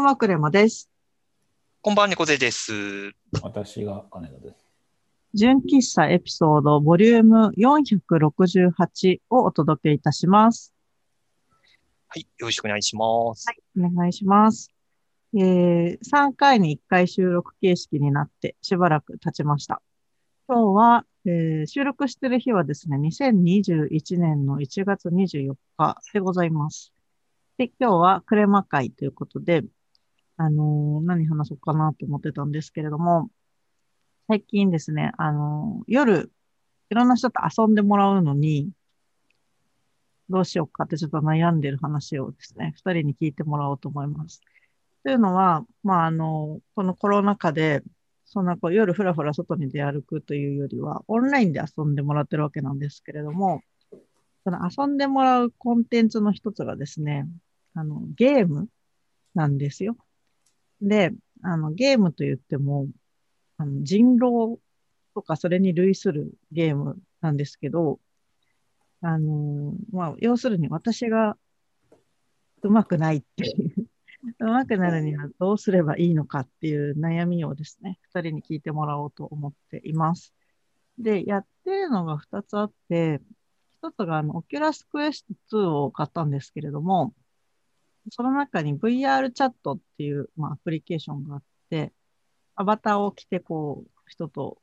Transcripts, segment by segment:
こんは、クレマです。こんばんは、猫背です。私が金田です。純喫茶エピソードボリューム468をお届けいたします。はい、よろしくお願いします。お願いします。えー、3回に1回収録形式になってしばらく経ちました。今日は、えー収録してる日はですね、2021年の1月24日でございます。で、今日はクレマ会ということで、あの何話そうかなと思ってたんですけれども、最近ですね、あの夜、いろんな人と遊んでもらうのに、どうしようかってちょっと悩んでる話をですね、二人に聞いてもらおうと思います。というのは、まあ、あの、このコロナ禍で、そんなこう夜ふらふら外に出歩くというよりは、オンラインで遊んでもらってるわけなんですけれども、その遊んでもらうコンテンツの一つがですね、あの、ゲームなんですよ。で、あの、ゲームと言っても、あの人狼とかそれに類するゲームなんですけど、あのまあ、要するに私が上手くないっていう、上手くなるにはどうすればいいのかっていう悩みをですね、二人に聞いてもらおうと思っています。で、やってるのが二つあって、一つがあの、オキュラスクエスト2を買ったんですけれども、その中に VR チャットっていう、まあ、アプリケーションがあって、アバターを着てこう、人と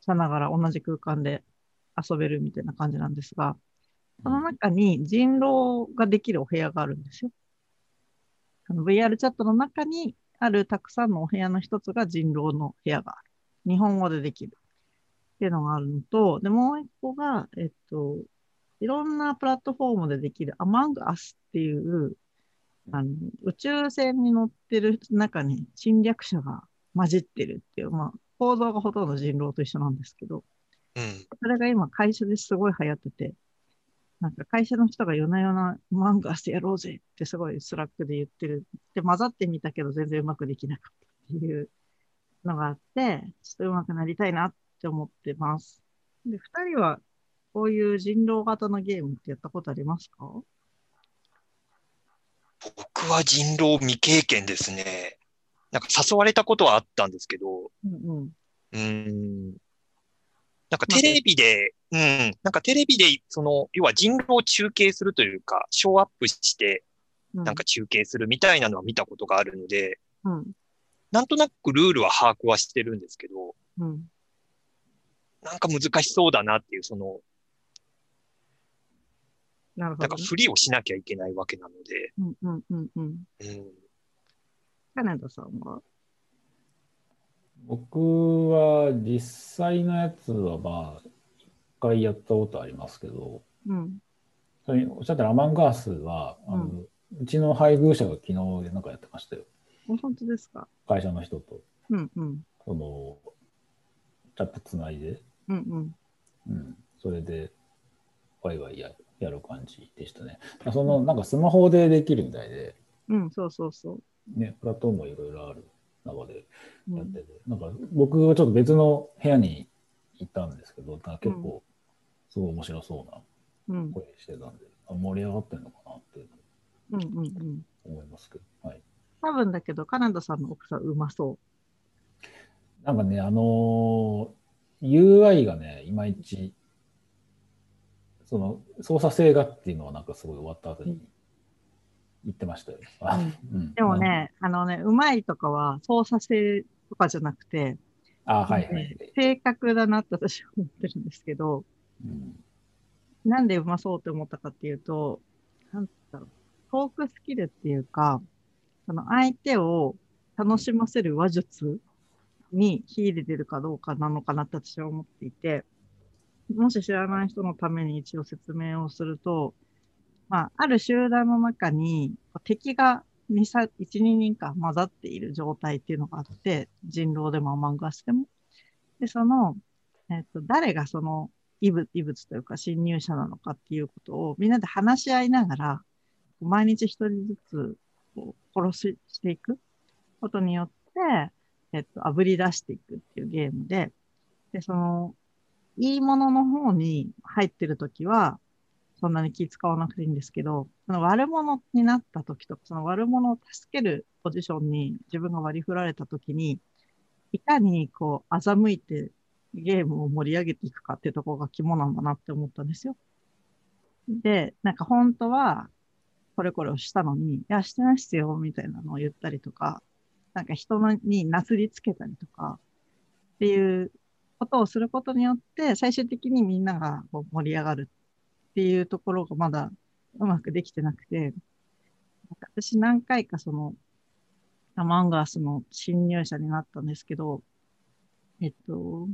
さながら同じ空間で遊べるみたいな感じなんですが、その中に人狼ができるお部屋があるんですよ。あの VR チャットの中にあるたくさんのお部屋の一つが人狼の部屋がある。日本語でできる。っていうのがあるのと、で、もう一個が、えっと、いろんなプラットフォームでできる Among Us っていう、あの、宇宙船に乗ってる中に侵略者が混じってるっていう、まあ、構造がほとんど人狼と一緒なんですけど、うん。それが今会社ですごい流行ってて、なんか会社の人が夜な夜な Among Us してやろうぜってすごいスラックで言ってる。で、混ざってみたけど全然うまくできなかったっていうのがあって、ちょっとうまくなりたいなって思ってます。で、二人はこういう人狼型のゲームってやったことありますか？僕は人狼未経験ですね。なんか誘われたことはあったんですけど、うんうん。うーん。なんかテレビで、うん。なんかテレビで、その、要は人狼を中継するというか、ショーアップして、うん、なんか中継するみたいなのは見たことがあるので、うん、なんとなくルールは把握はしてるんですけど、うん。なんか難しそうだなっていう、その、なるほど、ね。なんかふりをしなきゃいけないわけなので、うんうんうんうん。うん。金田さんは？僕は実際のやつはまあ、一回やったことありますけど、うん。それにおっしゃったらアマンガースは、あのうちの配偶者が昨日なんかやってましたよ。お本当ですか？会社の人と、うんうん。その、チャットつないで、うんうん。うん、それで、ワイワイややる感じでしたね。その、なんかスマホでできるみたいで、うん、そうそうそう。ね、プラットフォームもいろいろある中でうんやってて、なんか僕はちょっと別の部屋に行ったんですけど、結構すごい面白そうなうん声してたんで、あ盛り上がってるのかなってうんうんうん。思いますけど、はい。多分だけど、カナダさんの奥さんうまそなんかね、あのー UI がね、いまいち、その操作性がっていうのはなんかすごい終わった後に言ってましたよ。あうんう。でも、ね、あのね、うまいとかは操作性とかじゃなくて、あはいはい。正確だなって私は思ってるんですけど、うんなんでうまそうって思ったかっていうと、なんだろう、トークスキルっていうか、その相手を楽しませる話術に秀でてるかどうかなのかなって私は思っていて、もし知らない人のために一応説明をすると、まあ、ある集団の中に敵が2、3 1、2人か混ざっている状態っていうのがあって、人狼でもアマンガスでも。で、その、えっと、誰がその異物異物というか侵入者なのかっていうことをみんなで話し合いながら、毎日一人ずつこう殺ししていくことによって、えっと、炙り出していくっていうゲームで、で、その、いいものの方に入ってるときは、そんなに気使わなくていいんですけど、その悪者になった時とか、その悪者を助けるポジションに自分が割り振られた時に、いかにこう、欺いてゲームを盛り上げていくかっていうところが肝なんだなって思ったんですよ。で、なんか本当は、これこれをしたのに、いや、してないっすよ、みたいなのを言ったりとか、なんか人になすりつけたりとか、っていうことをすることによって、最終的にみんながこう盛り上がるっていうところがまだうまくできてなくて、私何回かその、アマンガースの侵入者になったんですけど、えっと、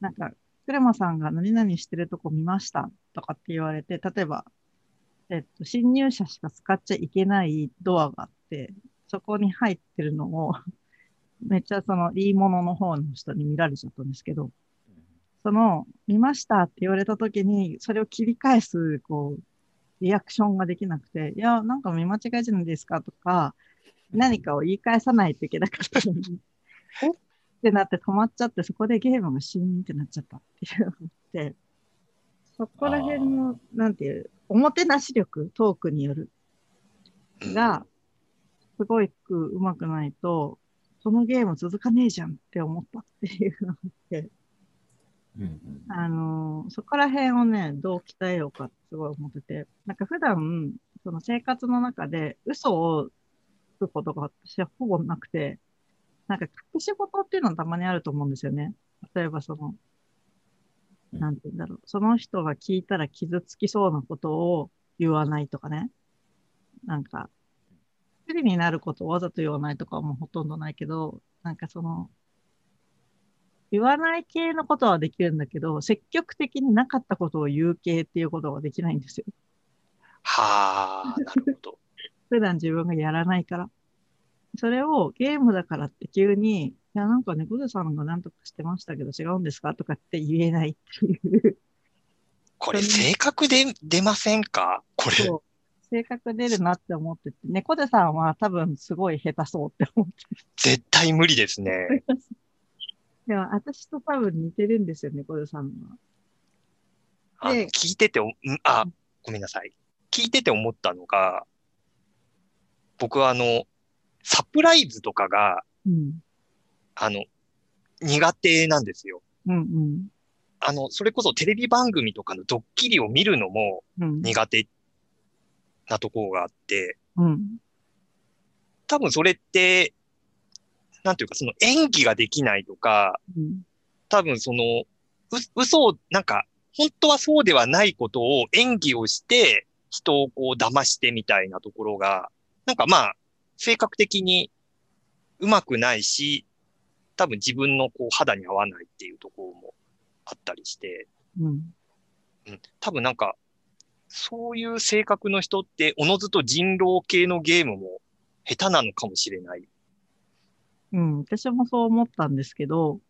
なんか、クレマさんが何々してるとこ見ましたとかって言われて、例えば、えっと、侵入者しか使っちゃいけないドアがあって、そこに入ってるのをめっちゃそのいいものの方の人に見られちゃったんですけど、その、見ましたって言われた時に、それを切り返す、こう、リアクションができなくて、いや、なんか見間違いじゃないですかとか、何かを言い返さないといけなかったのに、え？ってなって止まっちゃって、そこでゲームがシーンってなっちゃったっていうのって、そこら辺の、なんていう、おもてなし力、トー。クによる、が、すごいくうまくないと、そのゲーム続かねえじゃんって思ったっていうのがあって、うんうんあのーそこら辺をね、どう鍛えようかってすごい思ってて、なんか普段、その生活の中で嘘をつくことが私はほぼなくて、なんか隠し事っていうのはたまにあると思うんですよね。例えばその、うんなんて言うんだろう。その人が聞いたら傷つきそうなことを言わないとかね。なんか、不利になることをわざと言わないとかはもうほとんどないけど、なんかその、言わない系のことはできるんだけど、積極的になかったことを言う系っていうことができないんですよ。はあ、なるほど。普段自分がやらないから。それをゲームだからって急に、いや、なんか猫背さんが何とかしてましたけど違うんですかとかって言えないっていう。これ、性格で出ませんか？これ。性格出るなって思ってて、猫背さんは多分すごい下手そうって思って絶対無理ですね。る。でも私と多分似てるんですよ、猫背さんは。で聞いててあ、ごめんなさい。聞いてて思ったのが、僕はあの、サプライズとかが、うん。あの、苦手なんですよ。うんうん。あの、それこそテレビ番組とかのドッキリを見るのもうん。苦手なところがあって、うん。多分それって、なんていうか、その演技ができないとか、うん。多分その、う、嘘を、なんか、本当はそうではないことを演技をして、人をこう騙してみたいなところが、なんかまあ、性格的にうまくないし、多分自分のこう肌に合わないっていうところもあったりして、うん。うん、多分なんか、そういう性格の人って、おのずと人狼系のゲームも下手なのかもしれない。うん。私もそう思ったんですけど、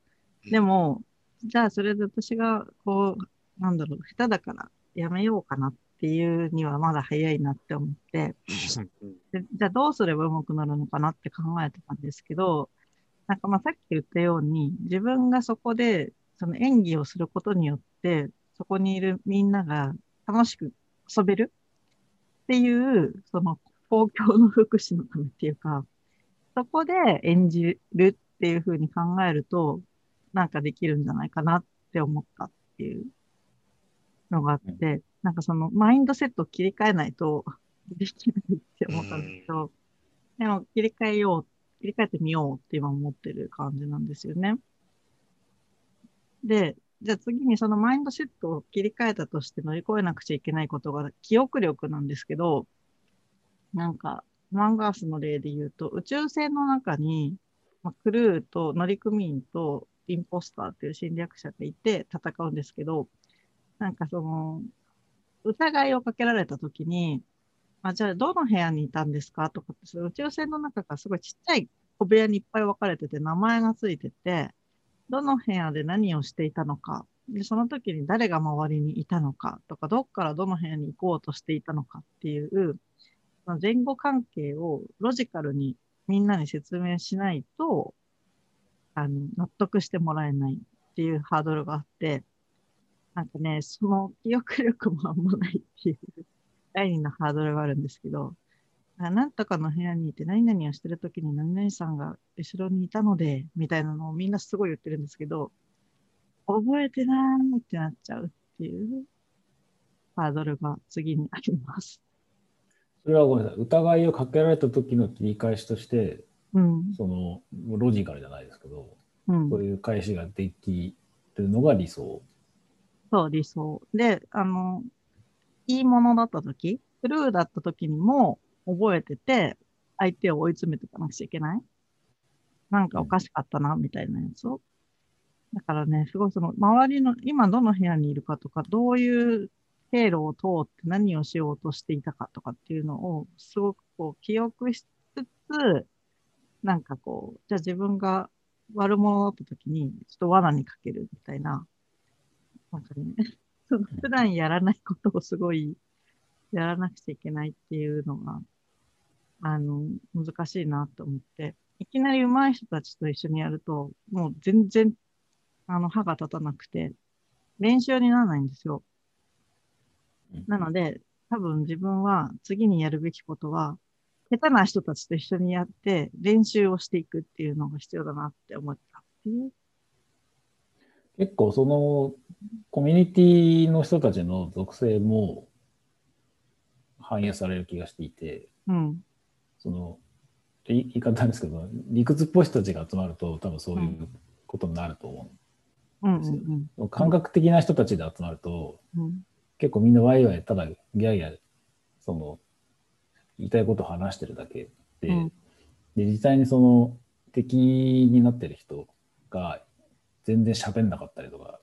でも、じゃあそれで私が、こう、なんだろう、下手だからやめようかなっていうにはまだ早いなって思って、うんでじゃあどうすれば上手くなるのかなって考えてたんですけど、なんかまあさっき言ったように、自分がそこでその演技をすることによって、そこにいるみんなが楽しく遊べる？っていう、その公共の福祉のためっていうか、そこで演じるっていうふうに考えると、なんかできるんじゃないかなって思ったっていうのがあって、なんかそのマインドセットを切り替えないとできないって思ったんですけど、でも切り替えよう、切り替えてみようって今思ってる感じなんですよね。で、じゃあ次にそのマインドセットを切り替えたとして乗り越えなくちゃいけないことが記憶力なんですけど、なんか、マンガースの例で言うと、宇宙船の中に、まあ、クルーと乗組員とインポスターっていう侵略者がいて戦うんですけど、なんかその、疑いをかけられたときに、あ、じゃあどの部屋にいたんですかとかって、宇宙船の中がすごいちっちゃい小部屋にいっぱい分かれてて、名前がついてて、どの部屋で何をしていたのか、で、その時に誰が周りにいたのかとか、どっからどの部屋に行こうとしていたのかっていう、その前後関係をロジカルにみんなに説明しないと、あの、納得してもらえないっていうハードルがあって、なんかね、その記憶力もあんまないっていう、第二のハードルがあるんですけど、なんとかの部屋にいて何々をしてるときに何々さんが後ろにいたので、みたいなのをみんなすごい言ってるんですけど、覚えてないってなっちゃうっていうハードルが次にあります。それはごめんなさい。疑いをかけられた時の切り返しとして、うん。その、ロジカルじゃないですけど、うんそう。いう返しができるのが理想。そう、理想。で、あの、いいものだったとき、トゥルーだったときにも覚えてて、相手を追い詰めていかなくちゃいけない？なんかおかしかったな、みたいなやつを。だからね、すごいその、周りの、今どの部屋にいるかとか、どういう経路を通って何をしようとしていたかとかっていうのを、すごくこう、記憶しつつ、なんかこう、じゃあ自分が悪者だったときに、ちょっと罠にかけるみたいな、なんかね、その普段やらないことをすごいやらなくちゃいけないっていうのが、あの、難しいなと思って、いきなり上手い人たちと一緒にやると、もう全然、あの、歯が立たなくて、練習にならないんですよ。なので、多分自分は次にやるべきことは、下手な人たちと一緒にやって練習をしていくっていうのが必要だなって思ったっていう。結構そのコミュニティの人たちの属性も反映される気がしていて、うん。その言い方なんですけど、理屈っぽい人たちが集まると多分そういうことになると思うんうんう。感覚的な人たちで集まると、うん。うん。結構みんなワイワイただギャーギャーその言いたいことを話してるだけで、うんで実際にその敵になってる人が全然喋んなかったりとか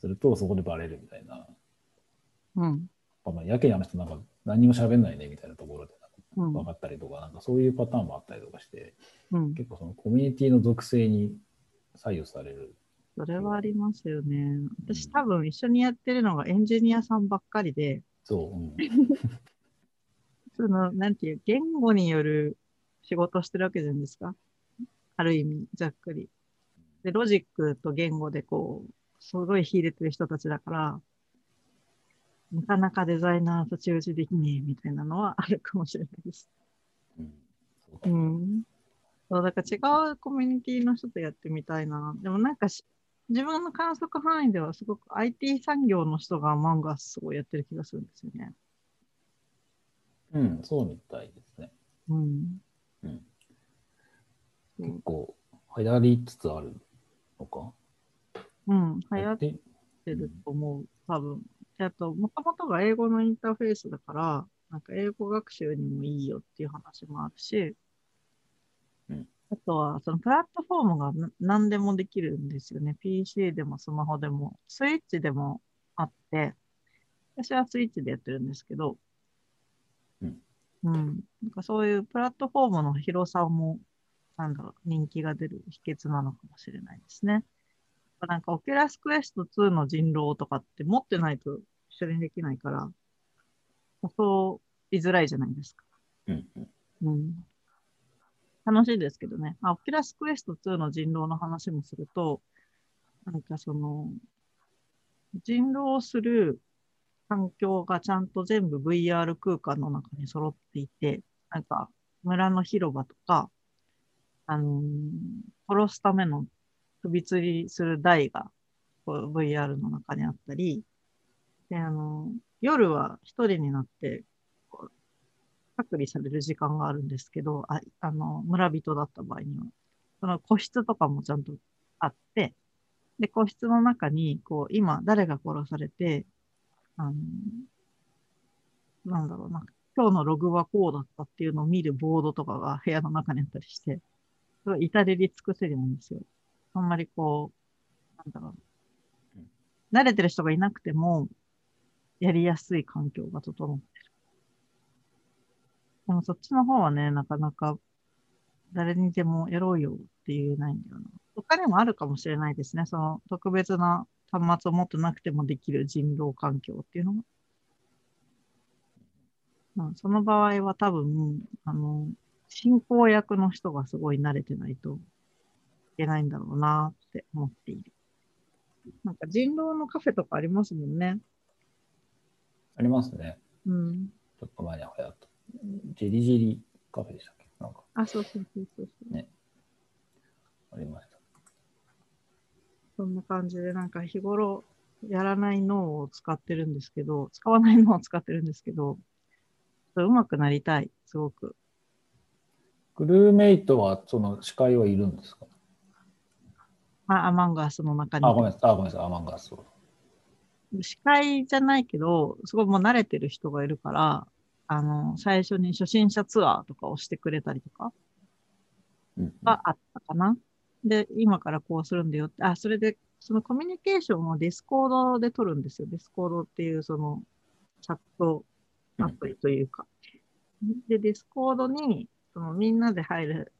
するとそこでバレるみたいな、うん。まあ、やけにあの人なんか何にも喋んないねみたいなところでうん分かったりとか、なんかそういうパターンもあったりとかしてうん。結構そのコミュニティの属性に左右される。それはありますよね。私多分一緒にやってるのがエンジニアさんばっかりで、そう、うん その、なんていう、言語による仕事をしてるわけじゃないですか。ある意味、ざっくり。で、ロジックと言語でこう、すごい秀でてる人たちだから、なかなかデザイナーと中止できねえみたいなのはあるかもしれないです。うんそうかうん。そう、だから違うコミュニティの人とやってみたいな。でもなんかし、自分の観測範囲ではすごく IT 産業の人がマンガスすごいやってる気がするんですよね。うん、そうみたいですね。うん。うん、結構流行りつつあるのか？うん、流行っでてると思う、多分。であと、もともとが英語のインターフェースだから、なんか英語学習にもいいよっていう話もあるし、うんあとは、そのプラットフォームがな何でもできるんですよね。PC でもスマホでも、スイッチでもあって、私はスイッチでやってるんですけど、うん。うん。なんかそういうプラットフォームの広さも、なんだろう、人気が出る秘訣なのかもしれないですね。なんか、オキュラスクエスト2の人狼とかって持ってないと一緒にできないから、そう言いづらいじゃないですか。うんうんうん。楽しいですけどね。あ、オキュラスクエスト2の人狼の話もすると、なんかその、人狼をする環境がちゃんと全部 VR 空間の中に揃っていて、なんか村の広場とか、あのー殺すための首吊りする台がこう VR の中にあったり、で、あの夜は一人になって隔離される時間があるんですけど、ああの、村人だった場合には、その個室とかもちゃんとあって、で、個室の中に、こう、今、誰が殺されて、あの、なんだろうな、今日のログはこうだったっていうのを見るボードとかが部屋の中にあったりして、すごい至れり尽くせりなんですよ。あんまりこう、なんだろう。慣れてる人がいなくても、やりやすい環境が整ってる。でもそっちの方はね、なかなか誰にでもやろうよって言えないんだよな。他にもあるかもしれないですね。その特別な端末を持ってなくてもできる人狼環境っていうのが。まあ、その場合は多分、あの、進行役の人がすごい慣れてないといけないんだろうなって思っている。なんか人狼のカフェとかありますもんね。ありますね。うん。ちょっと前に流行った。ジェリジェリカフェでしたっけ？なんかあ、そうそうそうそうそう。ありました。そんな感じで、なんか日頃やらない脳を使ってるんですけど、使わない脳を使ってるんですけど、ちょっと上手くなりたい、すごく。クルーメイトは、その司会はいるんですか？あ、 Among Us の中に。あ、ごめんなさい。あ、ごめんなさい。 Among Us。司会じゃないけど、すごいもう慣れてる人がいるから、あの、最初に初心者ツアーとかをしてくれたりとかうん。があったかな。で、今からこうするんだよって、あ、それで、そのコミュニケーションをディスコードで取るんですよ。ディスコードっていうそのチャットアプリというか。で、ディスコードに、そのみんなで入る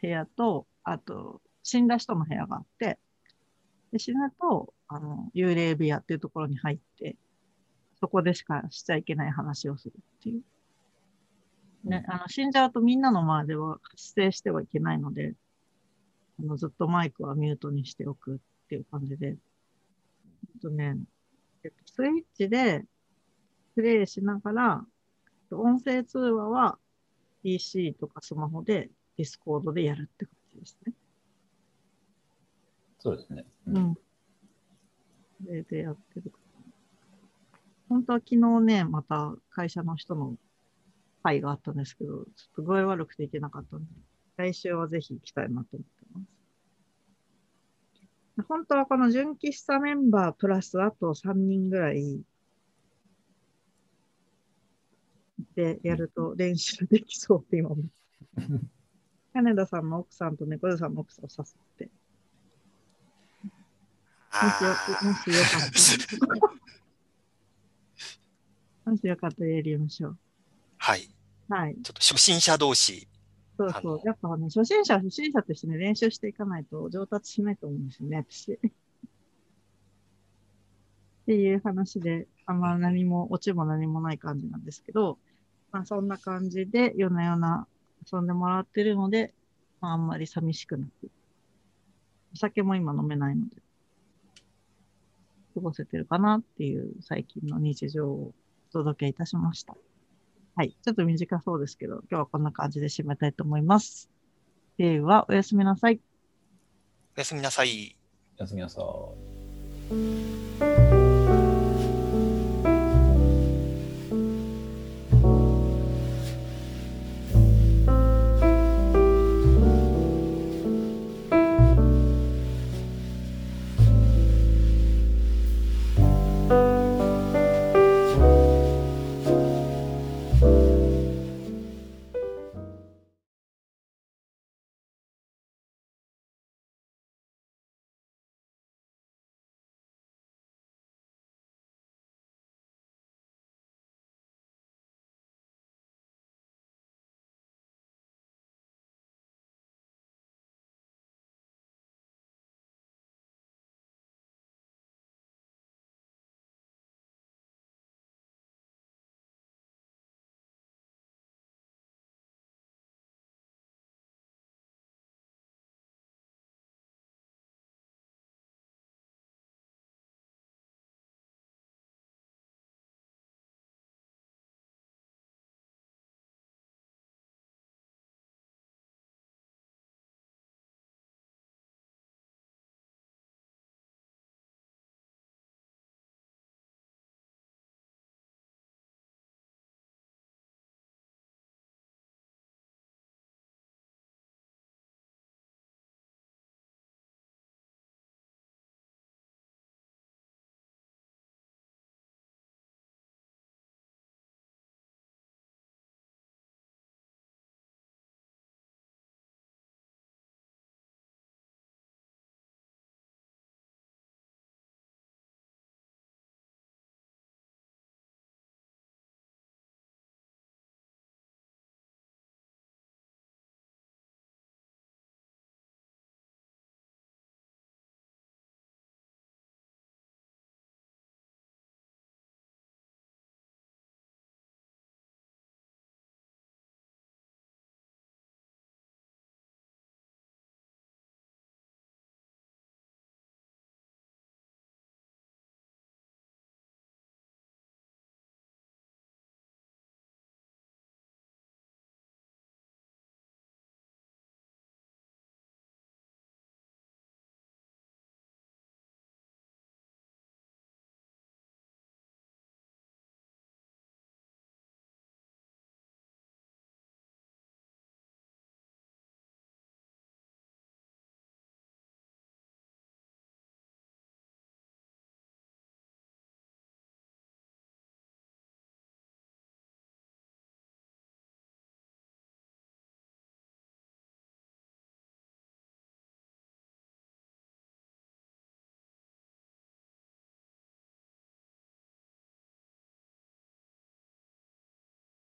部屋と、あと、死んだ人の部屋があって、で、死ぬと、あの、幽霊部屋っていうところに入って、そこでしかしちゃいけない話をするっていう。ね、あの、死んじゃうとみんなの前では発声してはいけないので、あのずっとマイクはミュートにしておくっていう感じで、えっとね、えっとスイッチでプレイしながら、音声通話は PC とかスマホでディスコードでやるって感じですね。そうですね。うう。ん。それでやってる。本当は昨日ね、また会社の人の会があったんですけど、ちょっと具合悪くて行けなかったんで、来週はぜひ行きたいなと思ってます。本当はこの純喫茶メンバープラスあと3人ぐらいでやると練習できそうって今思う。金田さんの奥さんと猫背さんの奥さんを誘って。もしよかったら。もしよかったらやりましょう。はい。ちはい。ょっと初心者同士。そうそう。やっぱね、初心者は初心者としてね、練習していかないと上達しないと思うんですよね、私。っていう話で、あんま何も、オチも何もない感じなんですけど、まあそんな感じで夜な夜な遊んでもらってるので、まああんまり寂しくなく。お酒も今飲めないので、過ごせてるかなっていう最近の日常をお届けいたしました。はい。ちょっと短そうですけど、今日はこんな感じで締めたいと思います。では、おやすみなさい。おやすみなさい。おやすみなさい。